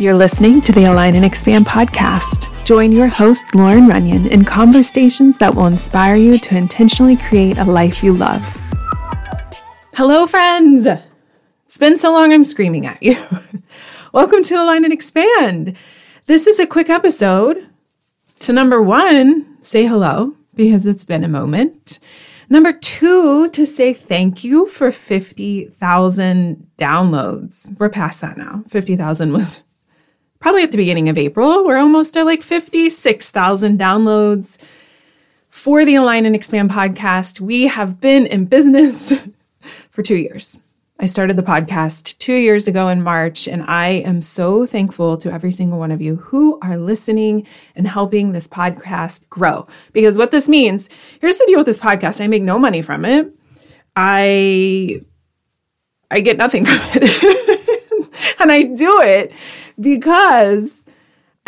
You're listening to the Align and Expand podcast. Join your host, Lauren Runyon, in conversations that will inspire you to intentionally create a life you love. Hello, friends. It's been so long I'm screaming at you. Welcome to Align and Expand. This is a quick episode to number one, say hello because it's been a moment. Number two, to say thank you for 50,000 downloads. We're past that now. 50,000 was probably at the beginning of April. We're almost at like 56,000 downloads for the Align and Expand podcast. We have been in business for two years. I started the podcast two years ago in March, and I am so thankful to every single one of you who are listening and helping this podcast grow. Because what this means here's the deal with this podcast I make no money from it. I I get nothing from it. and I do it because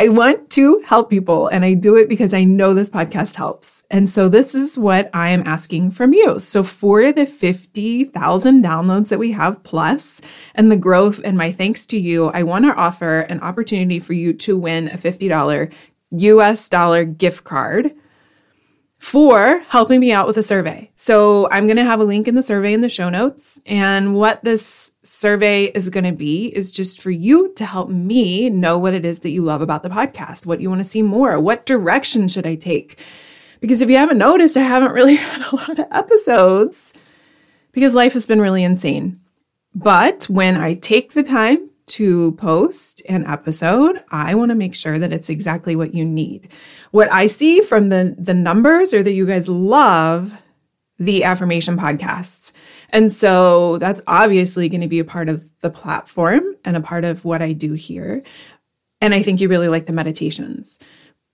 I want to help people and I do it because I know this podcast helps. And so this is what I am asking from you. So for the 50,000 downloads that we have plus and the growth and my thanks to you, I want to offer an opportunity for you to win a $50 US dollar gift card for helping me out with a survey. So I'm going to have a link in the survey in the show notes. And what this survey is going to be is just for you to help me know what it is that you love about the podcast, what you want to see more, what direction should I take? Because if you haven't noticed, I haven't really had a lot of episodes because life has been really insane. But when I take the time to post an episode, I want to make sure that it's exactly what you need. What I see from the the numbers are that you guys love the affirmation podcasts. And so that's obviously going to be a part of the platform and a part of what I do here. And I think you really like the meditations.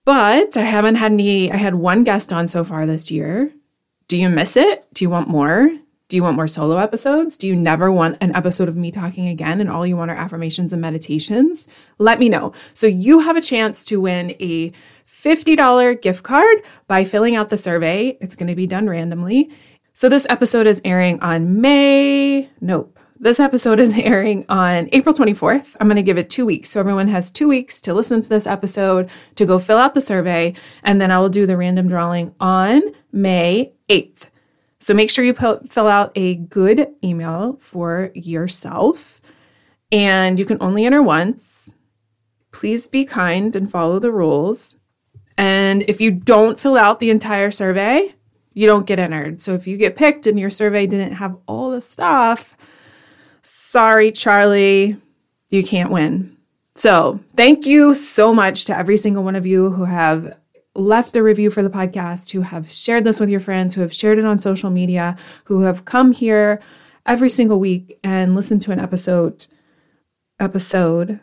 But I haven't had any, I had one guest on so far this year. Do you miss it? Do you want more? Do you want more solo episodes? Do you never want an episode of me talking again and all you want are affirmations and meditations? Let me know. So you have a chance to win a $50 gift card by filling out the survey. It's going to be done randomly. So this episode is airing on May, nope. This episode is airing on April 24th. I'm going to give it two weeks. So everyone has two weeks to listen to this episode, to go fill out the survey, and then I will do the random drawing on May 8th. So make sure you fill out a good email for yourself. And you can only enter once. Please be kind and follow the rules. And if you don't fill out the entire survey, you don't get entered. So if you get picked and your survey didn't have all the stuff, sorry, Charlie, you can't win. So thank you so much to every single one of you who have left a review for the podcast, who have shared this with your friends, who have shared it on social media, who have come here every single week and listened to an episode episode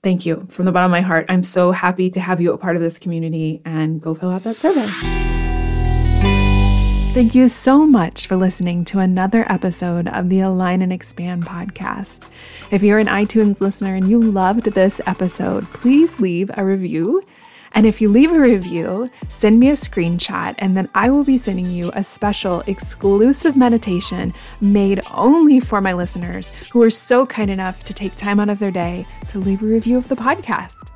Thank you from the bottom of my heart. I'm so happy to have you a part of this community and go fill out that survey. Thank you so much for listening to another episode of the Align and Expand podcast. If you're an iTunes listener and you loved this episode, please leave a review and if you leave a review, send me a screenshot, and then I will be sending you a special exclusive meditation made only for my listeners who are so kind enough to take time out of their day to leave a review of the podcast.